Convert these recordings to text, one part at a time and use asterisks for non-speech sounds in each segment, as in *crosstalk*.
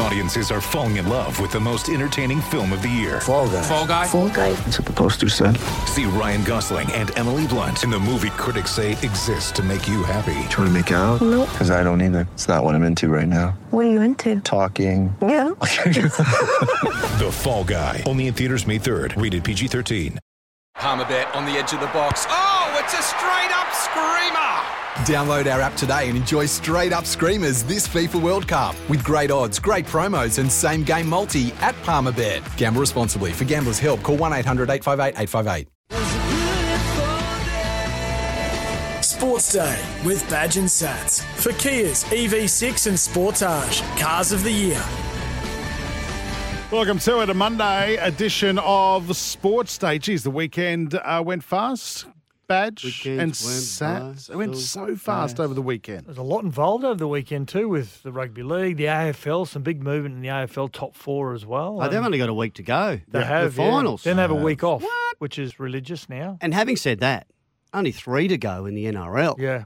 Audiences are falling in love with the most entertaining film of the year. Fall guy. Fall guy. Fall guy. That's what the poster said. See Ryan Gosling and Emily Blunt in the movie critics say exists to make you happy. Trying to make it out? Nope. Because I don't either. It's not what I'm into right now. What are you into? Talking. Yeah. *laughs* The Fall Guy. Only in theaters May 3rd. Rated PG-13. Palmerbet on the edge of the box. Oh, it's a straight up screamer! Download our app today and enjoy straight up screamers this FIFA World Cup with great odds, great promos, and same game multi at Palmerbet. Gamble responsibly. For gamblers' help, call 1 800 858 858. Sports Day with Badge and Sats for Kia's EV6 and Sportage Cars of the Year. Welcome to it, a Monday edition of Sports Day. Geez, the weekend uh, went fast. Badge Weekends and went Sats. by It went so so fast fast. over the weekend. There's a lot involved over the weekend too with the rugby league, the AFL, some big movement in the AFL top four as well. Oh, they've only got a week to go. they the, have the yeah. finals. Then they have a week off, which is religious now. And having said that, only three to go in the NRL. Yeah,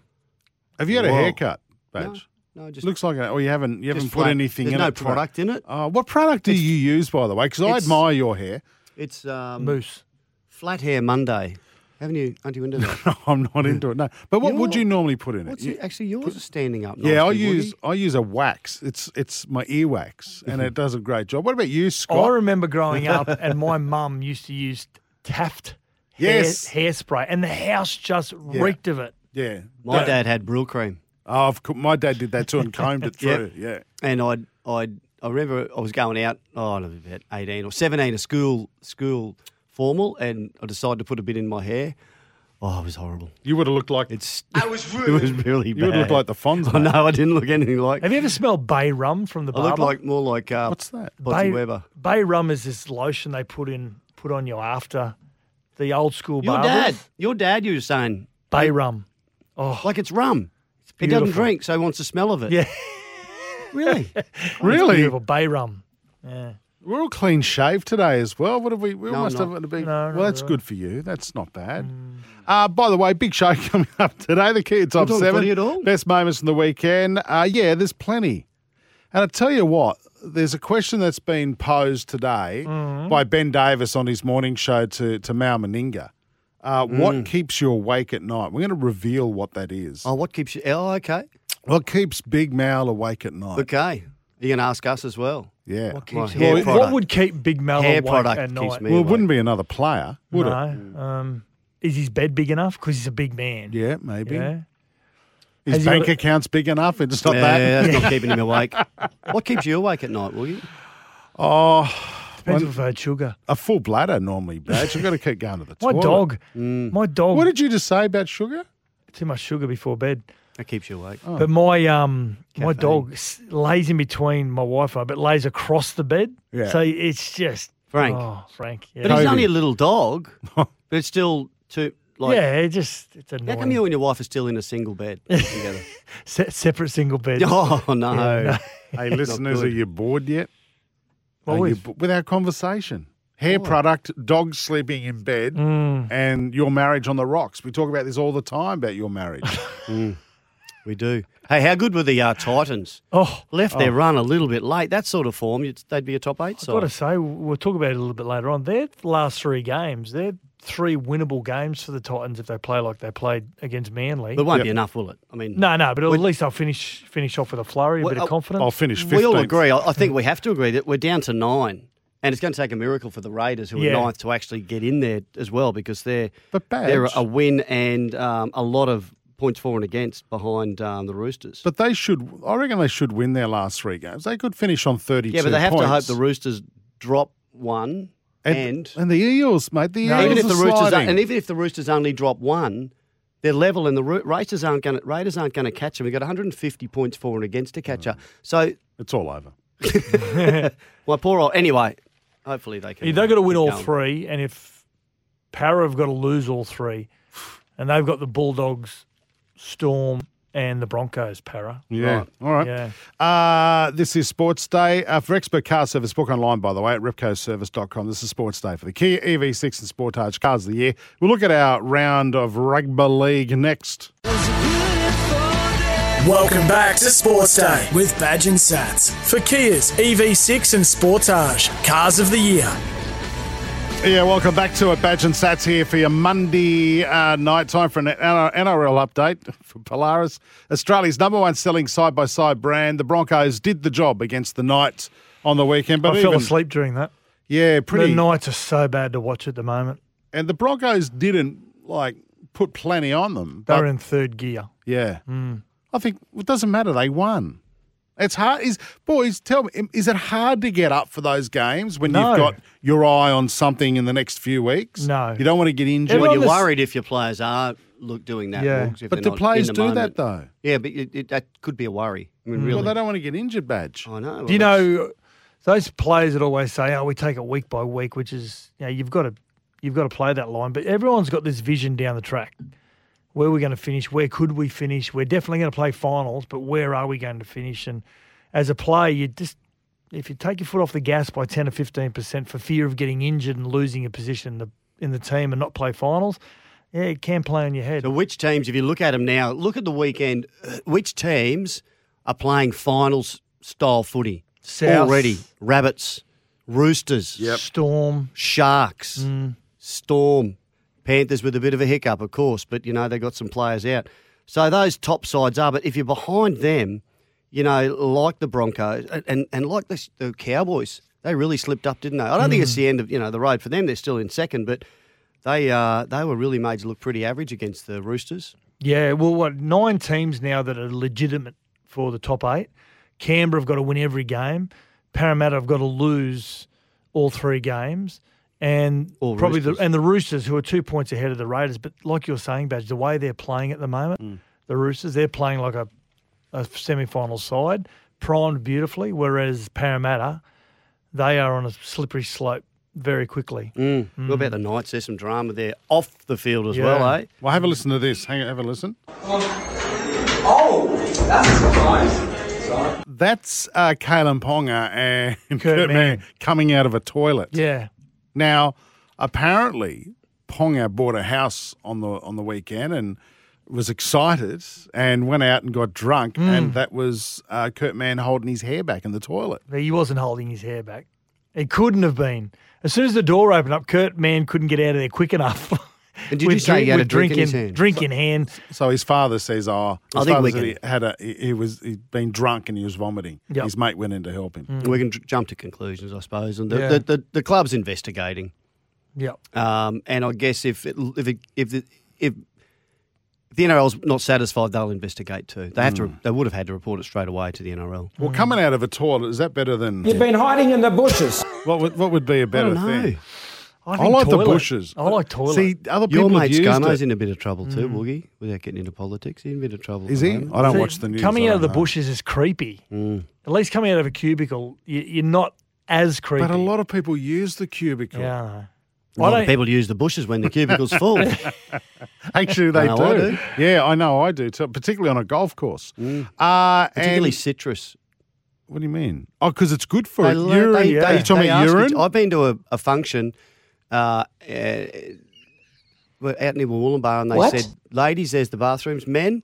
Have you had a Whoa. haircut, Badge? no, just Looks like it. Or you haven't, you haven't put flat. anything There's in no it. today. product in it. Uh, what product do you use, by the way? Because I it's- admire your hair. It's um, moose. Flat Hair Monday. Haven't you? Aren't you into that? *laughs* I'm not into it. No, but what would You're- you normally put in it? What's You- it? Actually, yours is standing up. yeah, I nicely, use I use a wax. It's it's my ear wax, and it does a great job. What about you, I Scott? remember growing up, and my mum used to use Taft Yes. hair, hairspray, and the house just reeked of it. yeah, My That- dad had Brylcreem, Oh, of course, my dad did that too and *laughs* combed it Yep. through. Yeah. and I'd, I'd, I remember I was going out. Oh, I don't know, about eighteen or seventeen, a school school formal, and I decided to put a bit in my hair. Oh, it was horrible. You would have looked like It's *laughs* it was it was really bad. you would look like the Fonz. Oh, no, I didn't look anything like. Have you ever smelled bay rum from the Barber? I looked like more like uh, What's that? Botsy bay, Weber. bay rum is this lotion they put in put on you after the old school Your barbers. dad, your dad, you were saying Bay rum. Oh, like it's rum. he doesn't drink, so he wants the smell of it. yeah, really. *laughs* Really? beautiful bay rum. Yeah. We're all clean shaved today as well. What have we? We No, must I'm have not. a big. No, well, not that's really. good for you. That's not bad. Uh, by the way, big show *laughs* coming up today. The kids top talking seven at all? best moments from the weekend. Uh, yeah, there's plenty. And I tell you what, there's a question that's been posed today Mm-hmm. by Ben Davis on his morning show to to Mal Meninga. Uh, Mm. What keeps you awake at night? We're going to reveal what that is. Oh, what keeps you? Oh, okay, What keeps Big Mal awake at night? okay. You're going to ask us as well. Yeah. What My keeps hair what, product. would keep Big Mal Hair awake product at keeps night? me Well, it wouldn't be another player, would it? no. Um, is his bed big enough? Because he's a big man. Yeah, maybe. Yeah. His Has he bank got a- account's big enough. It's not yeah, that. that's not *laughs* keeping him awake. What keeps you awake at night, Will you? Oh, Depends One- if I had sugar. a full bladder normally, Badge. You've got to keep going to the *laughs* My toilet. dog. Mm. My dog. What did you just say about sugar? too much sugar before bed. That keeps you awake. Oh. But my um my Caffeine. dog s- lays in between my wife and I, but lays across the bed. Yeah. So it's just Frank. Oh, Frank. Yeah. But he's only a little dog. *laughs* but it's still too like. yeah, it just it's How come annoying. you and your wife are still in a single bed *laughs* together? Se- separate single bed. *laughs* oh no. no. Hey, listeners, are good. you bored yet? Well, Are you we've- bo- with our conversation? Hair product, dog sleeping in bed, Mm. and your marriage on the rocks. We talk about this all the time about your marriage. We do. Hey, how good were the uh, Titans? Oh, Left their run a little bit late. That sort of form, you'd, they'd be a top eight I've got to say, we'll talk about it a little bit later on. Their last three games, they're three winnable games for the Titans if they play like they played against Manly. But it won't Yep. be enough, will it? I mean, no, no, but at least they'll finish finish off with a flurry, a Well, bit of confidence. I'll finish 15th. we all agree. I, I think we have to agree that we're down to nine. And it's going to take a miracle for the Raiders, who Yeah. are ninth, to actually get in there as well, because they're But they're a win and um, a lot of points for and against behind um, the Roosters. But they should, I reckon they should win their last three games. They could finish on 32 yeah, but they have points. to hope the Roosters drop one and, and the Eels, mate. The Eels even if the are Roosters sliding. and even if the Roosters only drop one, they're level, and the Ro- Raiders aren't going to Raiders aren't going to catch them. We've got 150 points for and against to catch her. So it's all over. *laughs* my poor old. Anyway, hopefully they can. Yeah, they've got to win all going. three, and if Para have got to lose all three, and they've got the Bulldogs, Storm, and the Broncos, Para. Yeah. Right. All right. Yeah. Uh, this is Sports Day. Uh, for expert car service, book online, by the way, at repcoservice.com. This is Sports Day for the Kia EV6 and Sportage Cars of the Year. We'll look at our round of rugby league next. Welcome back to Sports Day with Badge and Sats for Kia's EV6 and Sportage Cars of the Year. Yeah, welcome back to it. Badge and Sats here for your Monday uh, night. Time for an NRL update for Polaris. Australia's number one selling side by side brand. The Broncos did the job against the Knights on the weekend. But I fell asleep during that. Yeah, pretty. The Knights are so bad to watch at the moment. and the Broncos didn't like put plenty on them. They're in third gear. yeah, I think it doesn't matter. They won. It's hard. Is boys tell me, is it hard to get up for those games when No. you've got your eye on something in the next few weeks? No. you don't want to get injured. Well, you're worried if your players are look doing that. Yeah. Wogs, if but they're do not players do moment. that though? Yeah, but it, it, that could be a worry. I mean, mm. really. Well, they don't want to get injured. Badge. I know. Do you well, know those players that always say, "Oh, we take it week by week," which is you know you've got to you've got to play that line. But everyone's got this vision down the track. Where we're we going to finish? Where could we finish? We're definitely going to play finals, but where are we going to finish? And as a player, you just if you take your foot off the gas by ten or fifteen percent for fear of getting injured and losing a position in the in the team and not play finals, yeah, it can play on your head. So which teams, if you look at them now, look at the weekend, uh, *clears throat* which teams are playing finals style footy South. already? Rabbits, Roosters, Storm, Sharks, Mm. Storm, Panthers with a bit of a hiccup, of course, but you know they got some players out. So those top sides are, but if you're behind them, you know, like the Broncos and and, like the, the Cowboys, they really slipped up, didn't they? I don't think Mm. it's the end of you know the road for them. They're still in second, but they uh, they were really made to look pretty average against the Roosters. Yeah, well, what nine teams now that are legitimate for the top eight. Canberra have got to win every game. Parramatta have got to lose all three games, and All probably Roosters. the and the Roosters who are two points ahead of the Raiders. But like you're saying, Badge, the way they're playing at the moment, Mm. the Roosters they're playing like a, a semi-final side, primed beautifully. Whereas Parramatta, they are on a slippery slope very quickly. Mm. What about the Knights? There's some drama there off the field as well, Yeah. eh? Well, have a listen to this. Hang on, have a listen. Oh, that's a surprise. Sorry. That's uh, Kalyn Ponga and Kurt Kurt Mann. Mann coming out of a toilet. Yeah, Now, apparently, Ponga bought a house on the on the weekend and was excited and went out and got drunk, Hmm. and that was uh, Kurt Mann holding his hair back in the toilet. he wasn't holding his hair back. It couldn't have been. As soon as the door opened up, Kurt Mann couldn't get out of there quick enough. *laughs* And did you say he had a drink in his hand? Drink in hand. So his father says, "Oh, I his think father we said he can- had a he, he was he'd been drunk and he was vomiting. Yep. His mate went in to help him. We can j- jump to conclusions, I suppose. And the, Yeah. the, the, the club's investigating. Yeah. Um, and I guess if it, if it, if the, if the NRL's not satisfied, they'll investigate too. They have Hmm. to. They would have had to report it straight away to the NRL. Well, coming out of a toilet is that better than You've been hiding in the bushes. what? Would, what would be a better don't know. thing? I, I think like the bushes. I like toilet. See, other people have mate used ScoMo's it. in a bit of trouble too, Hmm. Woogie, without getting into politics. He's in a bit of trouble. Is he? moment. I don't See, watch the news. Coming out of the know. bushes is creepy. Mm. At least coming out of a cubicle, you, you're not as creepy. But a lot of people use the cubicle. Yeah. I know. A lot I of don't- people use the bushes when the cubicle's full. *laughs* *laughs* Actually, they No, do. I do. Yeah, I know. I do too, particularly on a golf course. Mm. Uh, Particularly and citrus. what do you mean? Oh, because it's good for They it. learn- urine. they- Are they- you talking about urine? it- I've been to a, a function uh, uh, we're out near Wollongbar and they What? said, ladies, there's the bathrooms. Men,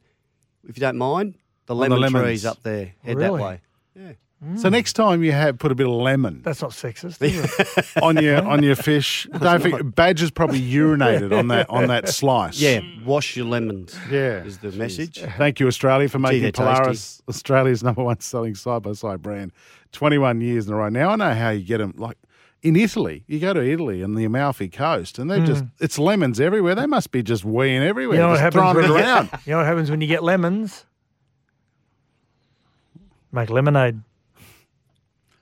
if you don't mind, the the lemon lemons. trees up there. Head Really? that way. Yeah. So next time you have put a bit of lemon That's not sexist. Is it? *laughs* on your on your fish. *laughs* Don't forget, Badger's probably urinated on that on that slice. Yeah, wash your lemons. Yeah. Is the message. Thank you, Australia, for making they're Polaris Australia's number one selling side by side brand. 21 years in a row. Now I know how you get them. Like in Italy, you go to Italy and the Amalfi Coast, and they're just, hmm. it's lemons everywhere. They must be just weeing everywhere, you know what just happens throwing it around. *laughs* you know what happens when you get lemons? Make lemonade.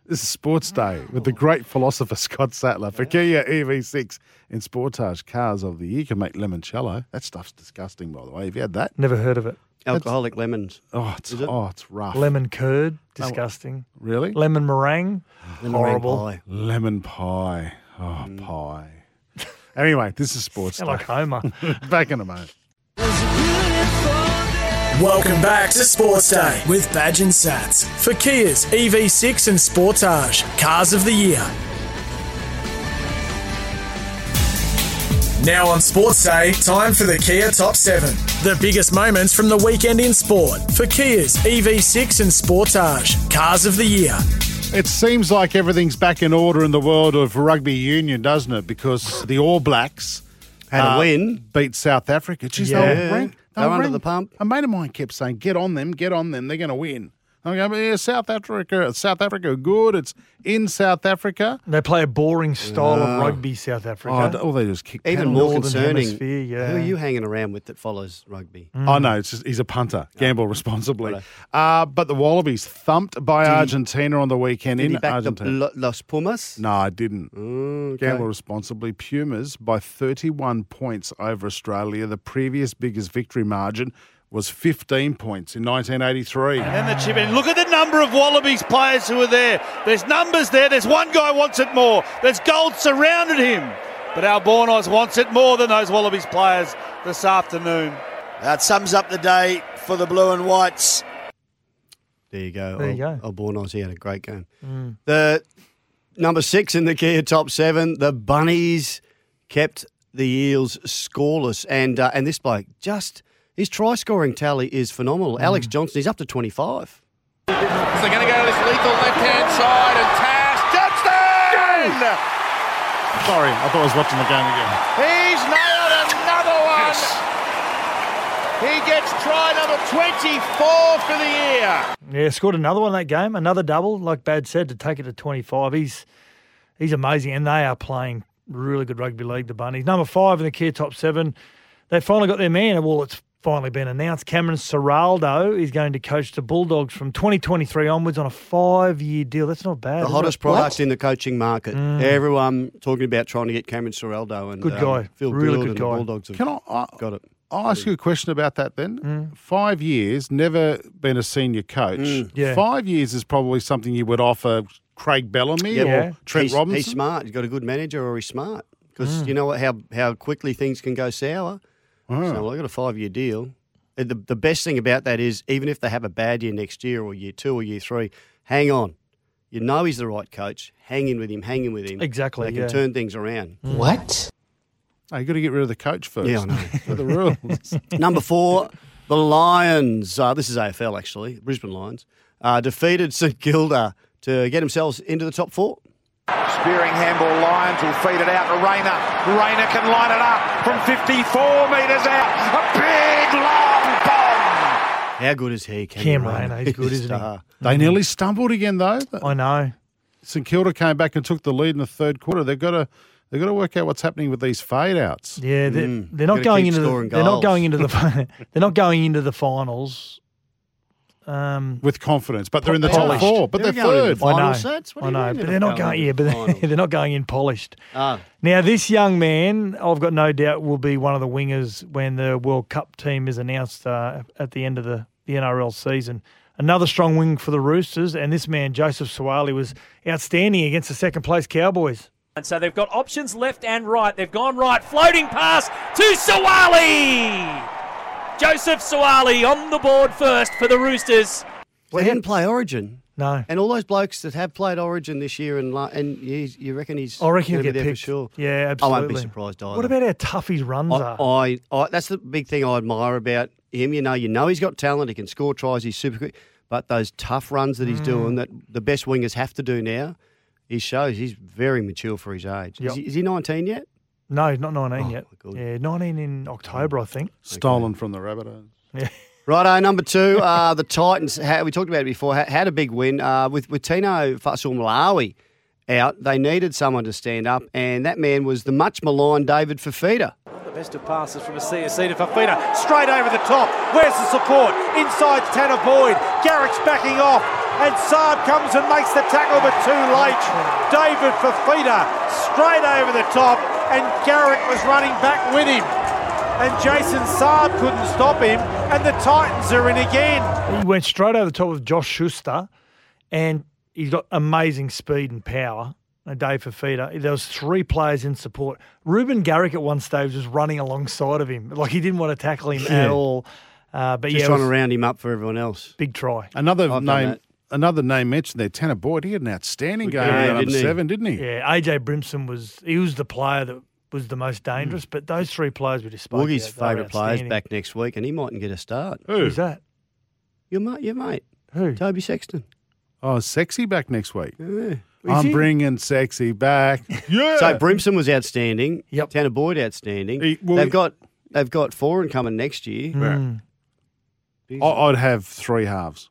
This is Sports Day with the great philosopher Scott Sattler for Kia EV6 in Sportage Cars of the Year. You can make limoncello. That stuff's disgusting, by the way. Have you had that? Never heard of it. Alcoholic lemons. Oh, it's, Is it? oh, it's rough. Lemon curd, oh, disgusting. Really? Lemon meringue, Lemon horrible. pie. Lemon pie. Oh, mm. pie. Anyway, this is Sports Sound like Day. Homer. *laughs* Back in a moment. Welcome back to Sports Day with Badge and Sats for Kia's EV6 and Sportage Cars of the Year. Now on Sports Day, time for the Kia Top 7. The biggest moments from the weekend in sport for Kia's EV6 and Sportage Cars of the Year. It seems like everything's back in order in the world of rugby union, doesn't it? Because the All Blacks Had a uh, win. beat South Africa. Jeez, Yeah. they were rank- They were were under rank- the pump. A mate of mine kept saying, "Get on them, get on them. They're going to win." I'm going, but yeah, South Africa, South Africa, good. It's in South Africa. They play a boring style of rugby, South Oh, Africa. all they do is kick. Even more Northern concerning. Yeah. Who are you hanging around with that follows rugby? Oh no, it's just, he's a punter. Gamble responsibly. Uh, but the Wallabies thumped by Argentina on the weekend Did in he back the Argentina. Lo- Los Pumas? no, I didn't. Mm, okay. Gamble responsibly. Pumas by 31 points over Australia. The previous biggest victory margin was 15 points in 1983. And the chip in. Look at the number of Wallabies players who are there. There's numbers there. There's one guy wants it more. There's gold surrounded him. But Albornoz wants it more than those Wallabies players this afternoon. That sums up the day for the blue and whites. There you go. There you Al- go. Albornoz, he had a great game. Mm. The number six in the Kia top seven, the Bunnies kept the Eels scoreless. And uh, and this bloke, just his try scoring tally is phenomenal. Mm. Alex Johnston, he's up to 25. So they're going to go to this lethal left hand side and Tash. Touchdown! Sorry, I thought I was watching the game again. He's nailed another one. He gets try number 24 for the year. Yeah, scored another one that game, another double, like Bad said, to take it to 25. He's he's amazing, and they are playing really good rugby league, the Bunnies. Number five in the Kia top seven. They finally got their man. Well, it's finally been announced. Cameron Ciraldo is going to coach the Bulldogs from 2023 onwards on a five-year deal. That's not bad. The hottest it? product in the coaching market. Everyone talking about trying to get Cameron Ciraldo and Good um, guy. Phil Really Gould good and guy. the Bulldogs have Can I, I got it. I'll ask you a question about that then. Five years, never been a senior coach. Mm. Yeah. Five years is probably something you would offer Craig Bellamy Yeah. or Trent he's, Robinson. He's smart. He's got a good manager, or he's smart because Mm. you know what, how how quickly things can go sour. Oh. So well, I got a five year deal. The the best thing about that is even if they have a bad year next year or year two or year three, hang on. You know he's the right coach. Hang in with him. Hang in with him. Exactly, They can yeah. turn things around. What? Oh, you got to get rid of the coach first. Yeah, I know. *laughs* For the rules. *laughs* Number four, the Lions. Uh, this is AFL actually. Brisbane Lions uh, defeated St Kilda to get themselves into the top four. Spearing handball Lions will feed it out to Rayner. Rayner can line it up from 54 metres out. A big long bomb. How good is he? Cam Rayner? Rayner, he's good, *laughs* isn't he? They nearly stumbled again, though. I know. St Kilda came back and took the lead in the third quarter. They've got to they've got to work out what's happening with these fade outs. Yeah, they're, Mm. they're not Gotta going keep into the, scoring they're not goals. going into the *laughs* they're not going into the finals. Um, With confidence, but they're in the Polished. top four. But they're, They're going into third. the I know, sets? What I know, mean but they're they're not not going. going Yeah, but they- final? *laughs* they're not going in polished. Ah, Now, this young man, I've got no doubt, will be one of the wingers when the World Cup team is announced uh, at the end of the, the NRL season. Another strong wing for the Roosters, and this man, Joseph Suaalii, was outstanding against the second place Cowboys. And so they've got options left and right. They've gone right, floating pass to Suaalii. Joseph Suaalii on the board first for the Roosters. well, he didn't play Origin. No. And all those blokes that have played Origin this year, and and you, you reckon he's I reckon he'll gonna get there picked. for sure. Yeah, absolutely. I won't be surprised either. What about how tough his runs are? I, I, I, that's the big thing I admire about him. You know, you know he's got talent. He can score tries. He's super quick. But those tough runs that he's Mm. doing, that the best wingers have to do now, he shows he's very mature for his age. Yep. Is, he, is he 19 yet? No, he's not 19 Oh, yet. good. Yeah, 19 in October, I think. Stolen from the Rabbitohs. Yeah. Righto, *laughs* number two, uh, the Titans. Had, we talked about it before. Had, had a big win uh, with with Tino Fa'asuamaleaui out. They needed someone to stand up, and that man was the much maligned David Fifita. The best of passes from a CSC to Fifita. Straight over the top. Where's the support? Inside Tanah Boyd. Garrick's backing off. And Saab comes and makes the tackle, but too late. David Fifita straight over the top. And Garrick was running back with him. And Jason Saab couldn't stop him. And the Titans are in again. He went straight over the top of Josh Schuster, and he's got amazing speed and power. And Dave Fifita. There was three players in support. Reuben Garrick at one stage was running alongside of him, like he didn't want to tackle him at all. Uh, but Just yeah, trying to round him up for everyone else. big try. Another I've name, that. Another name mentioned there, Tanah Boyd. He had an outstanding game game, at number didn't he? seven, didn't he? Yeah, AJ Brimson was he was the player that was the most dangerous. But those three players we just spoke Woogie's about, they favourite players back next week, and he mightn't get a start. Who? Who's that? Your mate, your mate, Who? Toby Sexton. Oh, sexy back next week. Yeah. I'm he? bringing sexy back. *laughs* yeah. So Brimson was outstanding. Yep. Tanah Boyd outstanding. He- well, they've he- got they've got Foran coming next year. Mm. I'd have three halves.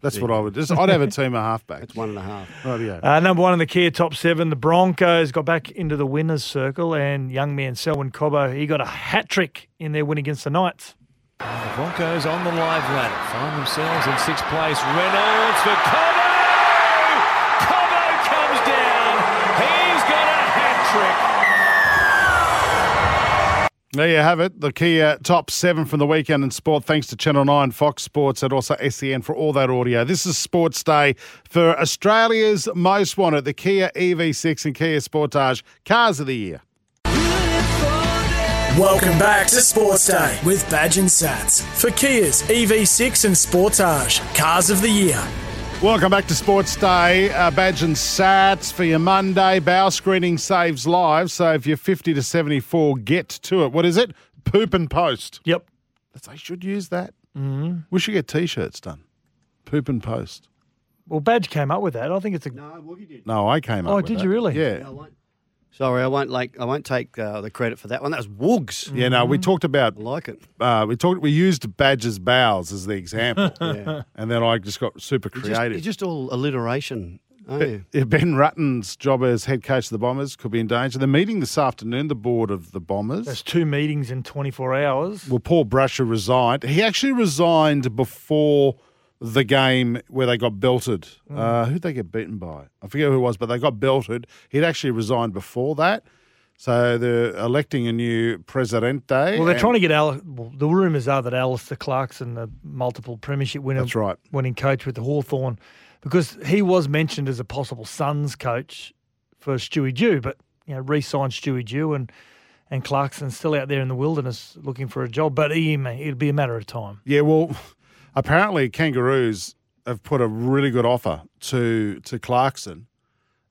That's what I would. Just, I'd have a team of halfbacks. That's one and a half. Rightio. Uh, number one in the Kia top seven, the Broncos got back into the winners' circle, and young man Selwyn Cobbo he got a hat trick in their win against the Knights. The Broncos on the live ladder find themselves in sixth place. Reynolds for Cobbo! Cobbo There you have it. The Kia uh, top seven from the weekend in sport. Thanks to Channel 9, Fox Sports, and also SEN for all that audio. This is Sports Day for Australia's most wanted, the Kia EV6 and Kia Sportage Cars of the Year. Welcome back to Sports Day with Badge and Sats for Kia's EV6 and Sportage Cars of the Year. Welcome back to Sports Day. Uh, badge and Sats for your Monday. Bow screening saves lives. So if you're 50 to 74, get to it. What is it? Poop and post. Yep. They should use that. Mm. We should get t-shirts done. Poop and post. Well, Badge came up with that. I think it's a. No, Woogie did. No, I came up Oh, with did that. you really? Yeah. I won't. Sorry, I won't like. I won't take uh, the credit for that one. That was Woogs. Yeah, no, we talked about I like it. uh, we talked we used Badger's bowels as the example. *laughs* Yeah. And then I just got super It's just, creative. it's just all alliteration. Oh, Be- yeah, Ben Rutten's job as head coach of the Bombers could be in danger. They're meeting this afternoon, the board of the Bombers. There's two meetings in 24 hours. Well, Paul Brasher resigned. He actually resigned before the game where they got belted. Uh, who'd they get beaten by? I forget who it was, but they got belted. He'd actually resigned before that. So they're electing a new presidente. Well, they're trying to get Al. Well, the rumours are that Alastair Clarkson, the multiple premiership winner, That's right. winning coach with the Hawthorn, because he was mentioned as a possible Suns coach for Stewie Dew, but you know, re-signed Stewie Dew and and Clarkson's still out there in the wilderness looking for a job. But he, it'll be a matter of time. Yeah, well, apparently Kangaroos have put a really good offer to to Clarkson.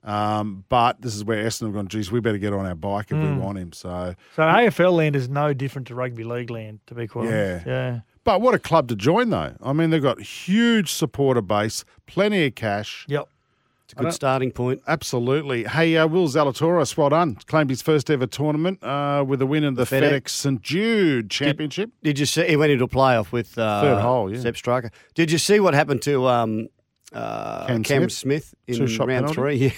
Um, but this is where Essendon have gone, geez, we better get on our bike if Mm. we want him. So, So AFL land is no different to rugby league land, to be quite Yeah. honest. Yeah. but what a club to join, though. I mean, they've got huge supporter base, plenty of cash. Yep. It's a good starting point. Absolutely. Hey, uh, Will Zalatoris, well done. Claimed his first ever tournament uh, with a win in the, The FedEx. FedEx. St Jude Championship. Did you see? He went into a playoff with uh, Third hole, yeah. Sepp Straka. Did you see what happened to um, uh, Cam Cam, Smith? Smith, in round penalty? three? *laughs* Yeah.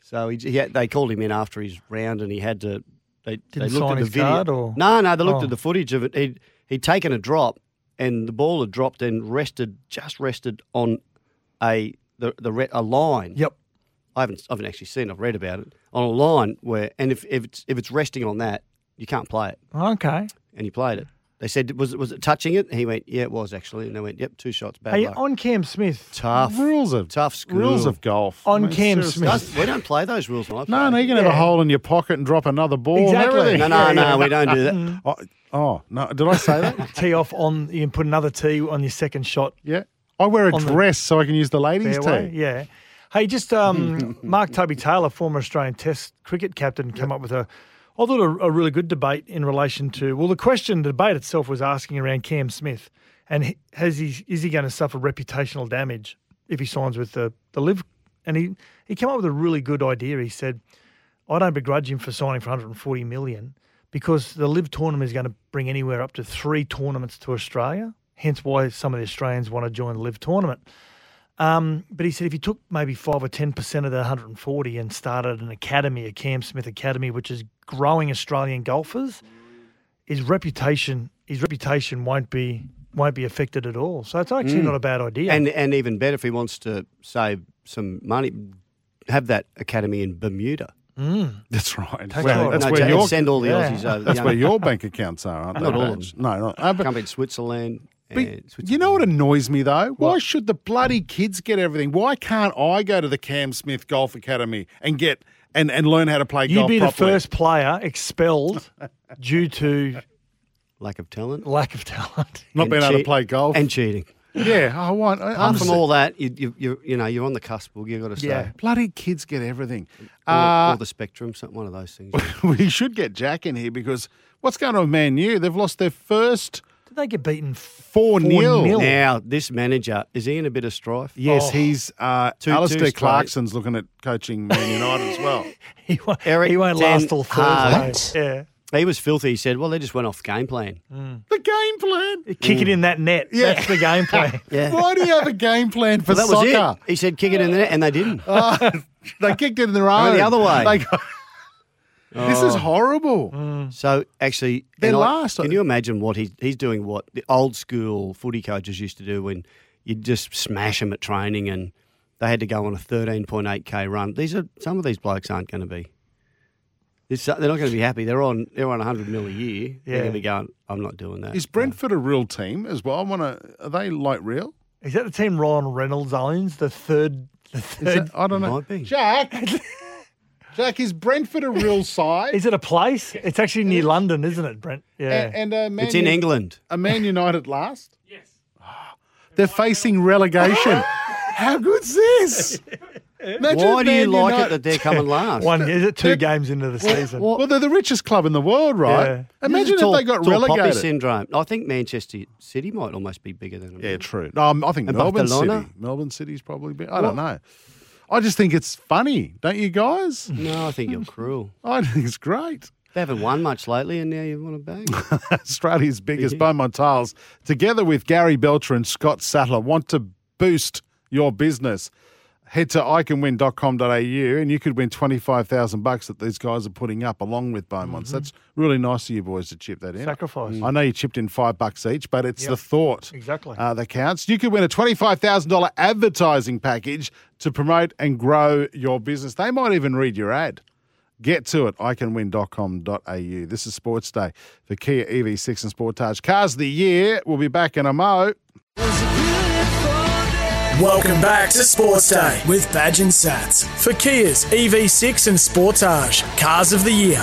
So he, he had, they called him in after his round, and he had to. They, Didn't they looked sign at the his video. card, or- No, no, they looked Oh. at the footage of it. He'd, he'd taken a drop, and the ball had dropped and rested, just rested on a the the re, a line. Yep. I haven't I haven't actually seen. I've read about it on a line where, and if, if it's if it's resting on that, you can't play it. Okay. And he played it. They said, was it was it touching it? He went, yeah, it was actually. And they went, yep, two shots, bad Hey, luck. on Cam Smith. Tough, Rules of tough school. rules of golf. On I mean, Cam. Smith. Does- we don't play those rules. When I No, no, play. you can have a hole in your pocket and drop another ball Exactly. and everything. No, no, no, *laughs* we don't do that. Oh, oh, no, did I say that? *laughs* Tee off on, you can put another tee on your second shot yeah. I wear a dress so I can use the ladies' fairway. tee. Yeah. Hey, just um, *laughs* Mark Tubby Taylor, former Australian Test cricket captain, came up with a, I thought a, a really good debate in relation to. Well, the question, the debate itself was asking around Cam Smith and has he is he going to suffer reputational damage if he signs with the the LIV? And he he came up with a really good idea. He said, I don't begrudge him for signing for 140 million because the LIV tournament is going to bring anywhere up to three tournaments to Australia. Hence why some of the Australians want to join the LIV tournament. Um, but he said if he took maybe five or ten percent of the 140 and started an academy, a Cam Smith academy, which is growing Australian golfers, his reputation his reputation won't be won't be affected at all. So it's actually Mm. not a bad idea. And and even better if he wants to save some money, have that academy in Bermuda. Mm. That's right. Tax Well, law. that's No, where to your send all the Yeah. Aussies over. that's where your bank accounts are, aren't they? Not all of them. No, no. Uh, but, Come in Switzerland. But you know what annoys me though? Why should the bloody kids get everything? Why can't I go to the Cam Smith Golf Academy and get and, and learn how to play golf? You'd golf be the first player expelled *laughs* due to Lack of talent. Lack of talent. *laughs* Not And being able to play golf. And cheating. yeah, I want. I, Apart from all that, you, you, you, you know, you're on the cusp, you've got to say. Yeah, bloody kids get everything. Or, Uh, or the spectrum, something, one of those things. *laughs* we should get Jack in here because what's going on with Man U? They've lost their first Did they get beaten 4 0. Now, this manager, is he in a bit of strife? Yes, Oh. he's uh, Two- two Alastair straight. Clarkson's looking at coaching Man United as well. *laughs* he won't, Erik he won't Ten last till Hag. Thursday. Yeah. He was filthy. He said, well, they just went off game plan. The game plan. Kick it in that net. Yeah. That's the game *laughs* plan. Yeah. Why do you have a game plan for Well, that was soccer? it. He said, kick it in the net, and they didn't. *laughs* Oh, they kicked it in their own. Went the other way. They got- This is Oh. horrible. Mm. So actually, They're and I- last. Can uh, you imagine what he's he's doing? What the old school footy coaches used to do when you'd just smash them at training, and they had to go on a thirteen point eight k run. These are some of these blokes aren't going to be. This, they're not going to be happy. They're on they're on hundred mil a year. They're going to be going. I'm not doing that. Is Brentford a real team as well? I want to. Are they like real? Is that the team Ryan Reynolds owns? The third. The Is third. that, I don't know. Might be. Jack. *laughs* Jack, is Brentford a real *laughs* side? Is it a place? It's actually near London, isn't it, Brent? Yeah. And, and uh, Man It's in U- England. A Man United last? *laughs* Yes. They're facing relegation. *laughs* How good's this? Imagine Why do you like United- it that they're coming last? One is it two games into the season? Well, they're the richest club in the world, right? Yeah. Imagine if all- they got it's all Poppy syndrome. I think Manchester City might almost be bigger than them. Yeah, true. No, I'm- think And Melbourne Barcelona? City. Melbourne City's probably big. I don't know. I just think it's funny, don't you guys? *laughs* No, I think you're cruel. *laughs* I think it's great. They haven't won much lately, and now you want to bang. *laughs* Australia's biggest Beaumont Tiles, together with Gary Belcher and Scott Sattler, want to boost your business. Head to iCanWin.com.au and you could win 25,000 bucks that these guys are putting up along with Beaumont's. That's really nice of you boys to chip that in. Sacrifice. I know you chipped in five bucks each, but it's Yep. the thought Exactly. uh, that counts. You could win a $25,000 advertising package to promote and grow your business. They might even read your ad. Get to it, iCanWin.com.au. This is Sports Day for Kia EV6 and Sportage. Cars of the Year. We'll be back in a mo. Welcome back to Sports Day with Badge and Sats for Kia's EV6 and Sportage Cars of the Year.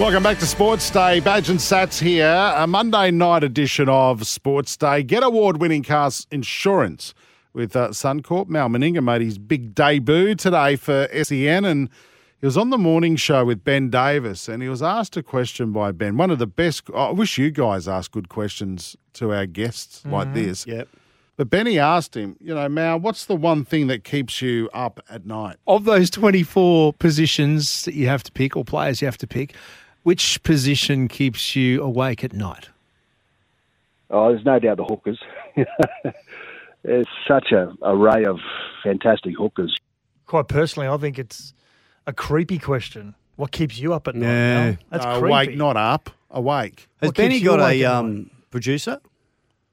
Welcome back to Sports Day. Badge and Sats here. A Monday night edition of Sports Day. Get award winning cars insurance with uh, Suncorp. Mal Meninga made his big debut today for SEN and he was on the morning show with Ben Davis and he was asked a question by Ben. One of the best. I wish you guys ask good questions to our guests like mm-hmm. this. Yep. But Benny asked him, you know, Mal, what's the one thing that keeps you up at night? Of those 24 positions that you have to pick or players you have to pick, which position keeps you awake at night? Oh, there's no doubt the hookers. *laughs* There's such a array of fantastic hookers. Quite personally, I think it's a creepy question. What keeps you up at night? No. Mal? That's Uh, creepy. awake, not up. Awake. Has What keeps Benny you got awake a at night? um, producer?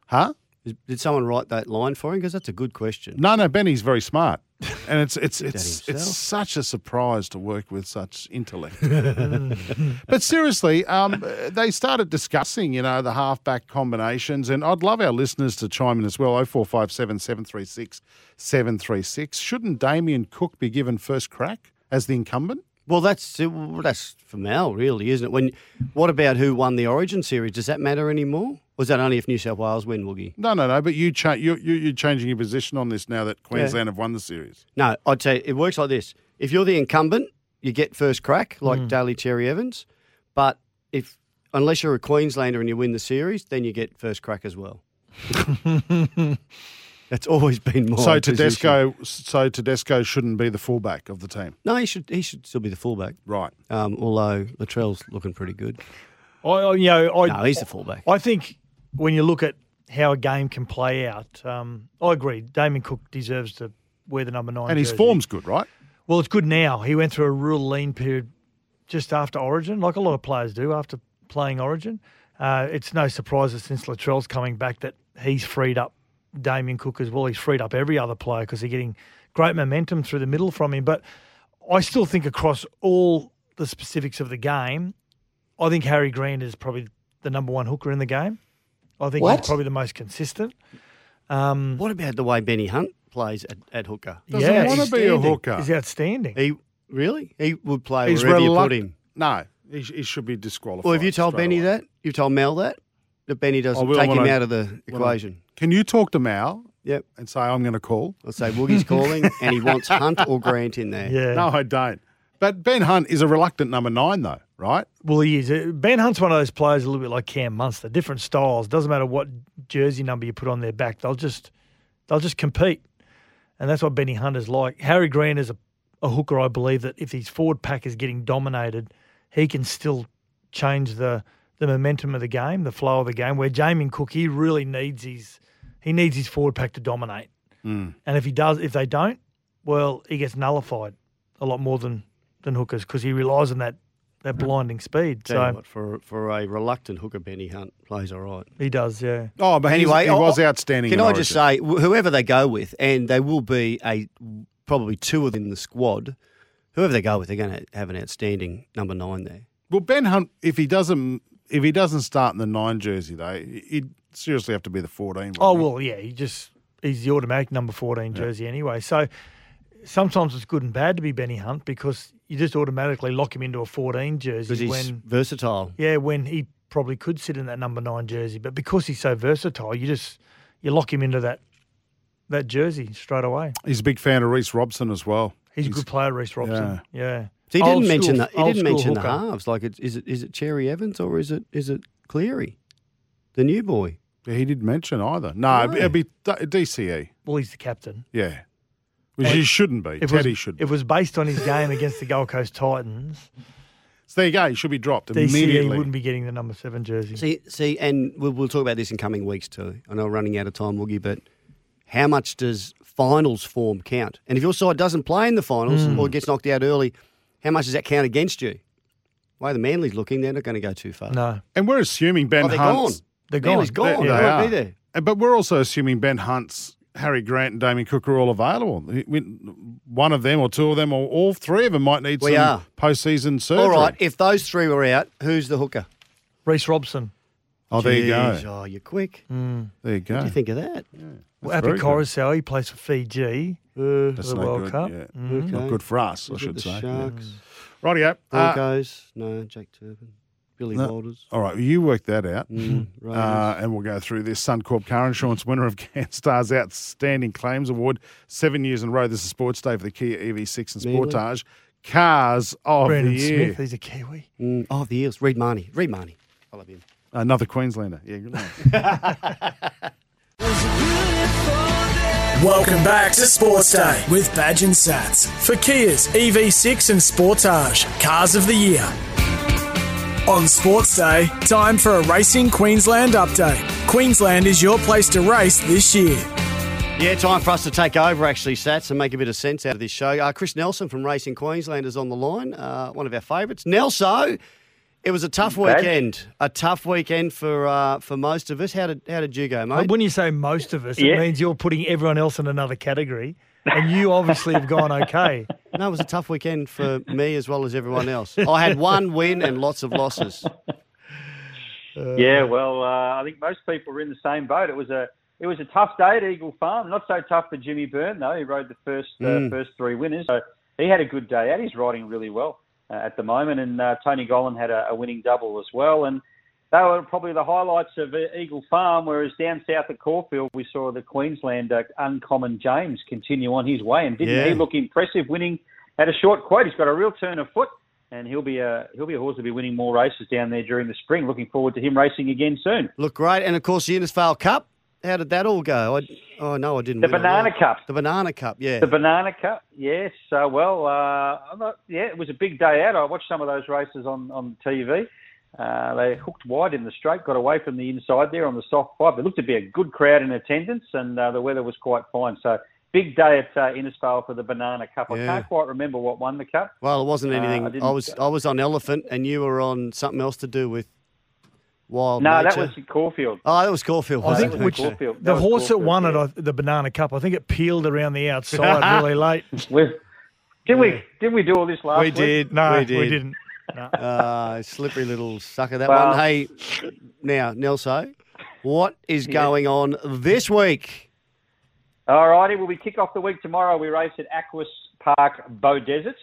Huh? Is- Did someone write that line for him? Because that's a good question. No, no, Benny's very smart, *laughs* and it's it's Did that it's it's such a surprise to work with such intellect. *laughs* but seriously, um, they started discussing, you know, the halfback combinations, and I'd love our listeners to chime in as well. Oh four five seven seven three six seven three six. Shouldn't Damien Cook be given first crack as the incumbent? Well, that's that's for Mal, really, isn't it? When what about who won the Origin series? Does that matter anymore? Or is that only if New South Wales win, Woogie? No, no, no. But you cha- you you you're changing your position on this now that Queensland have won the series. No, I'd say it works like this: if you're the incumbent, you get first crack, like Mm. Daly Cherry Evans. But if unless you're a Queenslander and you win the series, then you get first crack as well. *laughs* That's always been my so position. Tedesco, so Tedesco shouldn't be the fullback of the team. No, he should he should still be the fullback. Right. Um, although Latrell's looking pretty good. I, I- you know, I, No, he's the fullback. I think when you look at how a game can play out, um, I agree. Damien Cook deserves to wear the number nine, And his jersey. form's good, right? Well, it's good now. He went through a real lean period just after Origin, like a lot of players do after playing Origin. Uh, it's no surprise that since Latrell's coming back that he's freed up Damien Cook as well. He's freed up every other player because they're getting great momentum through the middle from him. But I still think across all the specifics of the game, I think Harry Grant is probably the number one hooker in the game. I think What? he's probably the most consistent. Um, What about the way Benny Hunt plays at, at hooker? Doesn't wanna he's be a outstanding. hooker. He's outstanding. He really he would play He's wherever you put him. No, He, sh- he should be disqualified. Well, have you told Benny away. that? You've told Mal that? That Benny doesn't take him I- out of the when I- equation. Can you talk to Mal? Yep. And say I'm going to call. I'll say Woogie's calling and he wants Hunt or Grant in there. Yeah. No, I don't. But Ben Hunt is a reluctant number nine, though, right? Well, he is. Uh, Ben Hunt's one of those players a little bit like Cam Munster. Different styles. Doesn't matter what jersey number you put on their back. They'll just they'll just compete, and that's what Benny Hunt is like. Harry Grant is a, a hooker. I believe that if his forward pack is getting dominated, he can still change the the momentum of the game, the flow of the game. Where Jamie Cook, he really needs his he needs his forward pack to dominate. Mm. And if he does, if they don't, well, he gets nullified a lot more than than hookers because he relies on that that blinding speed. Tell you So what, for for a reluctant hooker, Benny Hunt plays all right. he does, yeah. Oh, but anyway, he was outstanding. Can in I just say, whoever they go with, and they will be a probably two of them in the squad. Whoever they go with, they're going to have an outstanding number nine there. Well, Ben Hunt, if he doesn't, if he doesn't start in the nine jersey, though, he'd seriously have to be the fourteen. Oh wouldn't he? well, yeah. He just he's the automatic number fourteen jersey anyway. So sometimes it's good and bad to be Benny Hunt because you just automatically lock him into a fourteen jersey Because he's when versatile. yeah when he probably could sit in that number nine jersey, but because he's so versatile, you just you lock him into that that jersey straight away. He's a big fan of Reece Robson as well. He's, a good player, Reece Robson. Yeah. So he didn't mention school- that. He didn't school mention the halves. Like, it, is it is it Cherry Evans or is it is it Cleary, the new boy? Yeah, he didn't mention either. No, it'd be- it'd be D- DCE. Well, he's the captain. Yeah, which And he shouldn't be. It Teddy was, should. It was based on his game against the Gold Coast Titans. So there you go. He should be dropped DCE immediately. wouldn't be getting the number seven jersey. See, see, and we'll, we'll talk about this in coming weeks too. I know we're running out of time, Woogie, but how much does finals form count? And if your side doesn't play in the finals Mm. or gets knocked out early, how much does that count against you? The way the Manly's looking, they're not going to go too far. No. And we're assuming Ben Oh, they're Hunt's. Gone. They're gone. Manly's gone. They won't be there. But we're also assuming Ben Hunt's, Harry Grant, and Damien Cook are all available. We- we- One of them, or two of them, or all three of them might need We some are. postseason surgery. All right, if those three were out, who's the hooker? Reece Robson. Oh, there you Jeez, go. Oh, you're quick. Mm. There you go. What do you think of that? Well, That's very Api good. Koroisau, he plays for Fiji for That's the no World good, Cup. yeah. Mhm. Not good for us, I should the say. Sharks. Rightio. Uh, Broncos, no. Jake Turpin. Billy No. Walters. All right, you work that out. Mm, Raiders. uh, and we'll go through this. Suncorp Car Insurance winner of *laughs* CanStar's Outstanding Claims Award. Seven years in a row. This is Sports Day for the Kia EV6 and Manly. Sportage. Cars of Brandon the year. Smith, he's a Kiwi. Mm, oh, the Eels. Reed Mahoney. Reed Mahoney. I love him. Another Queenslander. Yeah, good. *laughs* Welcome back to Sports Day with Badge and Sats for Kia's EV6 and Sportage Cars of the Year. On Sports Day, time for a Racing Queensland update. Queensland is your place to race this year. Yeah, time for us to take over, actually, Sats, and make a bit of sense out of this show. Uh, Chris Nelson from Racing Queensland is on the line, uh, one of our favourites. Nelson, it was a tough Bad. weekend. A tough weekend for uh, for most of us. How did how did you go, mate? When you say most of us, Yeah. it means you're putting everyone else in another category, and you obviously have gone okay. *laughs* No, it was a tough weekend for me as well as everyone else. I had one win and lots of losses. yeah, well, uh, I think most people were in the same boat. It was a it was a tough day at Eagle Farm. Not so tough for Jimmy Byrne though. He rode the first uh, Mm. first three winners, so he had a good day out. He's riding really well uh, at the moment, and uh, Tony Gollan had a, a winning double as well. And they were probably the highlights of Eagle Farm. Whereas down south at Caulfield, we saw the Queensland uh, uncommon James continue on his way, and didn't Yeah. he look impressive, winning at a short quote? He's got a real turn of foot. And he'll be a he'll be a horse who'll be winning more races down there during the spring. Looking forward to him racing again soon. Look great, and of course the Innisfail Cup. How did that all go? I, oh no, I didn't. The Banana. Cup. The Banana Cup, yeah. The Banana Cup, yes. Uh, well, uh, not, yeah, it was a big day out. I watched some of those races on, on TV. Uh, they hooked wide in the straight, got away from the inside there on the soft pipe. There looked to be a good crowd in attendance, and uh, the weather was quite fine. So, big day at uh, Innisfail for the Banana Cup. I can't quite remember what won the cup. Well, it wasn't Uh, anything. I I, was I was on Elephant, and you were on something else to do with wild no, nature. that was Caulfield. Oh, that was Caulfield. I wasn't think it? which Caulfield. the That was horse that won yeah. it, the Banana Cup, I think it peeled around the outside *laughs* really late. We, did we did we do all this last week? We week? did. No, we did. we didn't. Uh, *laughs* slippery little sucker that Well- one. Hey, now Nelso, what is going on this week? All righty, well, we kick off the week tomorrow. We race at Aquis Park Beaudesert.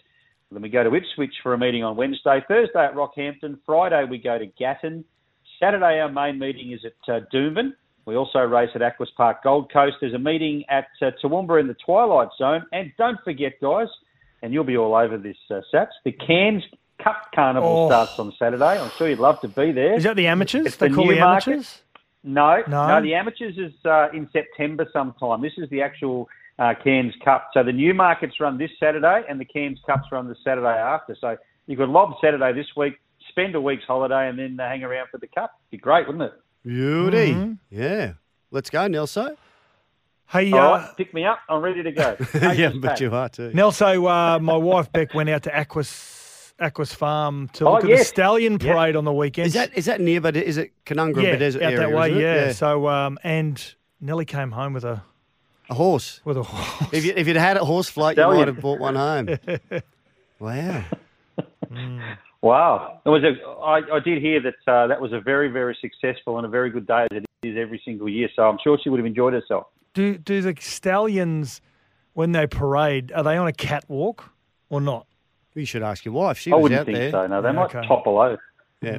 Then we go to Ipswich for a meeting on Wednesday. Thursday at Rockhampton. Friday we go to Gatton. Saturday our main meeting is at uh, Doomben. We also race at Aquis Park Gold Coast. There's a meeting at uh, Toowoomba in the Twilight Zone. And don't forget, guys, and you'll be all over this, uh, Sats, the Cairns Cup Carnival Oh. starts on Saturday. I'm sure you'd love to be there. Is that the amateurs? It's they the call the amateurs? No, No? no, the amateurs is uh, in September sometime. This is the actual uh, Cairns Cup. So the new markets run this Saturday, and the Cairns Cups run the Saturday after. So you could lob Saturday this week, spend a week's holiday, and then uh, hang around for the Cup. Be great, wouldn't it? Beauty. Mm-hmm. Yeah. Let's go, Nelson. Hey, All uh, right, pick me up. I'm ready to go. *laughs* yeah, but Pat. you are too. Nelso, uh, my wife Beck went out to Aquis Aquis Farm to Oh, look at yes. the stallion parade on the weekend. Is that is that near? But is it Canungra yeah, Desert out area? that way? is it? Yeah. So um, and Nelly came home with a a horse. with a horse. If you if you'd had a horse float, you Stallion. might have bought one home. *laughs* wow. Wow, it was a. I, I did hear that uh, that was a very, very successful and a very good day as it is every single year. So I'm sure she would have enjoyed herself. Do do the stallions when they parade are they on a catwalk or not? You should ask your wife. She I was wouldn't out think there. so. No, they Yeah, might okay. topple over. Yeah.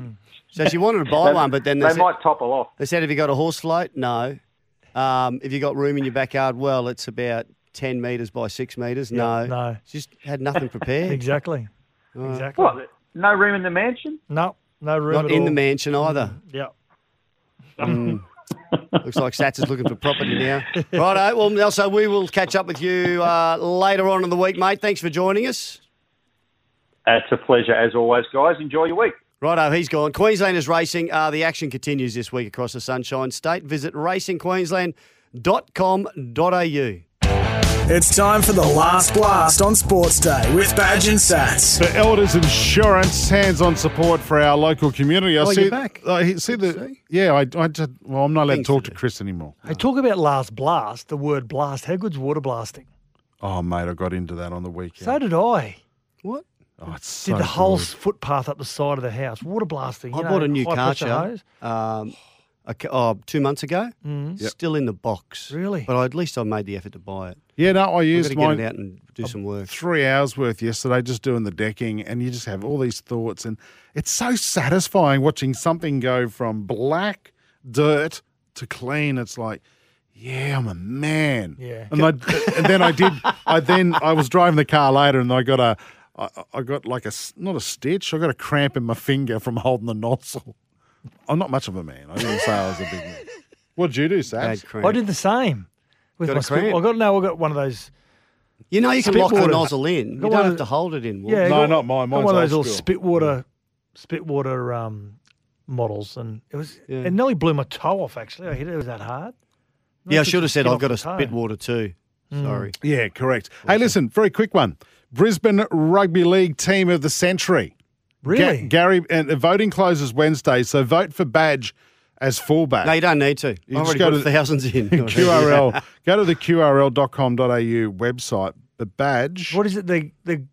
So she wanted to buy *laughs* one, but then they, they said, might topple off. they said, "Have you got a horse float?" No. Um, if you got room in your backyard, well, it's about ten meters by six meters. No. no. She Just had nothing prepared. *laughs* Exactly. Right. Exactly. What? No room in the mansion? No, no room Not at in the mansion either. Yeah. Mm. *laughs* Looks like Sats is looking for property now. Righto. Well, Nelson, we will catch up with you uh, later on in the week, mate. Thanks for joining us. It's a pleasure as always, guys. Enjoy your week. Righto, he's gone. Queenslanders racing. Uh, the action continues this week across the Sunshine State. Visit racingqueensland.com.au. It's time for the last blast on Sports Day with Badge and Sats. The Elders Insurance hands-on support for our local community. I Oh, see, you're back. I see the yeah. I, I just well, I'm not allowed to talk to to. Chris anymore. Hey, talk about last blast. The word blast. How good's water blasting? Oh mate, I got into that on the weekend. So did I. What? Oh, it's Did so the whole good. footpath up the side of the house. Water blasting. I know, bought a new high pressure Karcher hose. um, a, oh, two months ago. Mhm. Yep. Still in the box. Really? But at least I made the effort to buy it. Yeah, no, I I've used to get mine it out and do some work. three hours worth yesterday just doing the decking, and you just have all these thoughts, and it's so satisfying watching something go from black dirt to clean. It's like, yeah, I'm a man. Yeah. and, I, and then I did. I then I was driving the car later, and I got a. I, I got like a not a stitch. I got a cramp in my finger from holding the nozzle. I'm not much of a man. I didn't say I was a big man. What'd you do, Bad Sats? I did the same. With Got my a spit- cramp? I got no. I got one of those. You know you can Spit lock the nozzle in. You Got don't have to hold it in. Will. Yeah, No, got- not mine. got one of those old little school. spit water, spit water um, models, and it was. Yeah. It nearly blew my toe off. Actually, I hit it. It was that hard. Yeah, I should have said I've got a toe. spit water too. Mm. Sorry. Yeah, correct. Hey, listen, very quick one. Brisbane Rugby League Team of the Century. Really? Ga- Gary, and the voting closes Wednesday, so vote for Badge as fullback. No, you don't need to. You I've just already go put to- thousands in. *laughs* QRL. *laughs* go to the QRL.com.au website. The Badge What is it? The the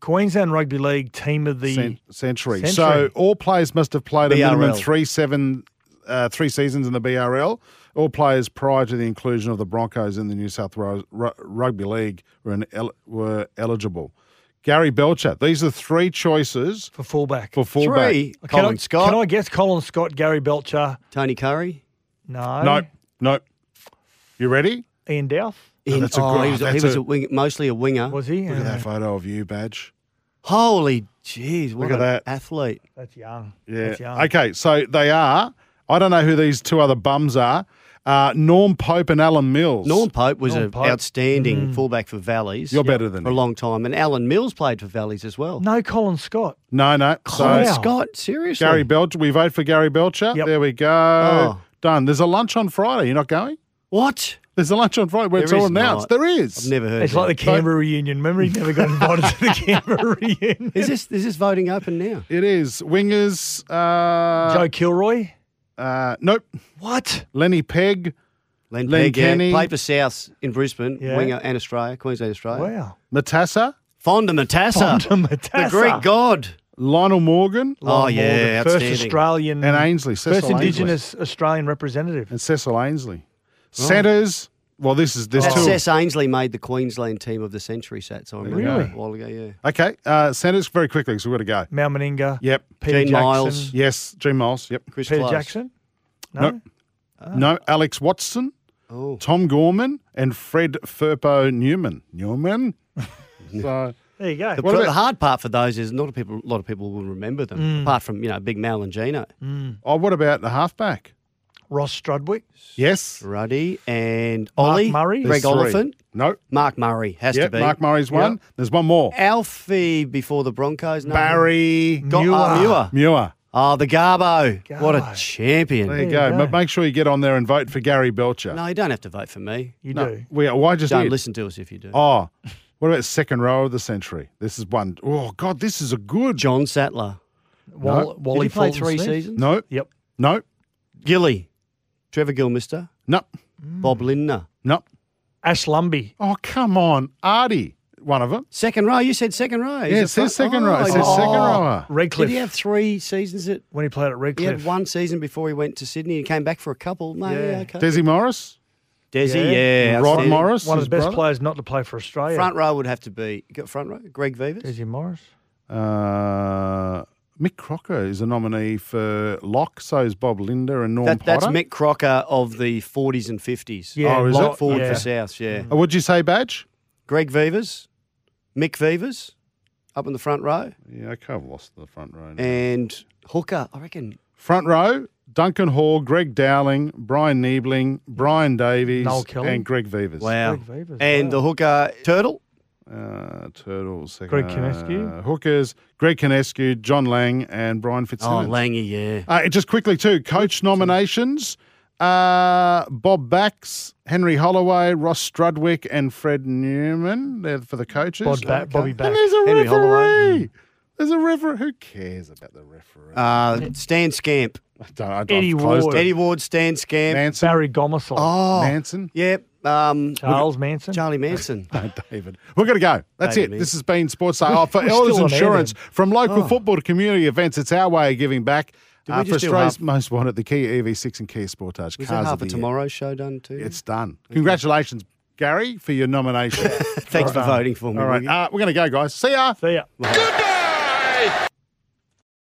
Queensland Rugby League team of the cen- century. Century. So all players must have played a minimum BRL. three seven uh, three seasons in the BRL. All players prior to the inclusion of the Broncos in the New South Wales Rugby League were, an were eligible. Gary Belcher. These are three choices for fullback. for fullback. Three. Can Colin I, Scott, Can I guess Colin Scott, Gary Belcher? Tony Currie. No. Nope. Nope. You ready? Ian Douth. Oh, that's a oh, good- he was, he was a- a wing, mostly a winger. Was he? Look at Uh, that photo of you, Badge. Holy jeez, Look at an that. athlete. That's young. Yeah. That's young. Okay, so they are. I don't know who these two other bums are. Uh, Norm Pope and Alan Mills. Norm Pope was an outstanding Mm. fullback for Valleys. You're better than for a long time, and Alan Mills played for Valleys as well. No, Colin Scott. No, no. Colin so Scott, seriously. Gary Belcher. We vote for Gary Belcher. Yep. There we go. Oh. Done. There's a lunch on Friday. You're not going? What? There's a lunch on Friday where it's all announced. not. There is. I've never heard. It's that. like the Canberra reunion. Remember, he never got invited to the *laughs* Canberra reunion. Is this is this voting open now? It is. Wingers. Uh, Joe Kilroy. Uh, nope. What? Lenny Pegg. Len, Len Pegg, yeah, Kenny. played for South in Brisbane, Yeah. winger and Australia, Queensland, Australia. Wow. Metassa. Fonda Metassa, Fonda Metassa. the Greek god. Lionel Morgan. Oh Lionel yeah, Morgan, first outstanding. Australian And Ainsley. first Cecil Indigenous Australian representative. And Cecil Ainsley. Centres. Well, this is this That two. Cec Ainsley made the Queensland team of the century, Sats. I remember Really? a while ago, yeah. Okay, uh, centers very quickly because we've got to go. Mal Meninga. Yep. Peter Gene Jackson. Miles. Yes, Gene Miles. Yep. Chris Peter Close. Jackson. No. No. No, Alex Watson, Oh. Tom Gorman, and Fred Furpo Newman. Newman. *laughs* so There you go. The, What the hard part for those is not a people. A lot of people will remember them, Mm. apart from you know Big Mal and Gino, Oh, what about the halfback? Ross Strudwick. Yes. Ruddy and Mark Murray? Greg There's three. Oliphant, No. Mark Murray has Yep, to be. Mark Murray's one. There's one more. Alfie before the Broncos. No. Barry Got, Muir. uh, Muir. Muir. Oh, the Garbo. What a Garbo. champion. There you There you go. go. But make sure you get on there and vote for Gary Belcher. No, you don't have to vote for me. You No, do. we, why just Don't did? listen to us if you do. Oh, what about second row of the century? This is one. Oh God, this is a good. John Sattler. Wall, Wally Did he play Fullerton three Smith? seasons? No, Yep. no, Gilly. Trevor Gillmeister. no, Bob Lindner. no. Ash Lumby. Oh come on, Artie, one of them. Second row. You said second row. He's Yeah, it says front- second row. It Oh, says second oh. rower. Redcliffe. Did he have three seasons at? when he played at Redcliffe? He Redcliffe. had one season before he went to Sydney. He came back for a couple. Mate, Yeah. yeah. okay. Desi Morris, Desi, Yeah. yeah. Rod outstanding. Morris, One of his the best brother. players not to play for Australia. Front row would have to be. You got front row. Greg Veivers. Desi Morris. Uh, Mick Crocker is a nominee for Lock. So is Bob Lindner and Norm That, that's Mick Crocker of the 40s and 50s. Yeah, Oh, is Lock it? forward yeah. for South, yeah. Uh, what'd you say, Badge? Greg Veivers, Mick Veivers, up in the front row, Yeah, okay, I've lost the front row. now. and Hooker. I reckon. Front row: Duncan Hall, Greg Dowling, Bryan Niebling, Brian Davies, Noel and Greg Veivers. Wow. Greg Veivers, And wow. the hooker Turtle. Uh, Turtles. second, Greg Conescu. uh, Hookers, Greg Conescu, John Lang, and Brian Fitzgerald. Oh, Langy, yeah. Uh, just quickly, too, coach nominations. Uh, Bob Bax, Henry Holloway, Ross Strudwick, and Fred Newman. They're for the coaches. Bod ba- Bobby And there's a Henry referee. Holloway. There's a referee. Who cares about the referee? Uh, Stan Scamp. I don't, I, I've Eddie Ward. it. Eddie Ward, Stan Scamp. Manson. Barry Gomersall. Oh, Manson. Yep. Um, Charles Manson. Charlie Manson. *laughs* No, David. We're going to go. That's David it. This has been Sports Day. *laughs* Oh, for Elders still on air Insurance, then. from local Oh. football to community events, it's our way of giving back. Did Uh, for Australia's half- most wanted, the Kia EV6 and Kia Sportage Was cars that of half the a year. tomorrow show done too? It's done. Congratulations, Gary, for your nomination. *laughs* Thanks for voting for me. All right, uh, we're going to go, guys. See ya. See ya.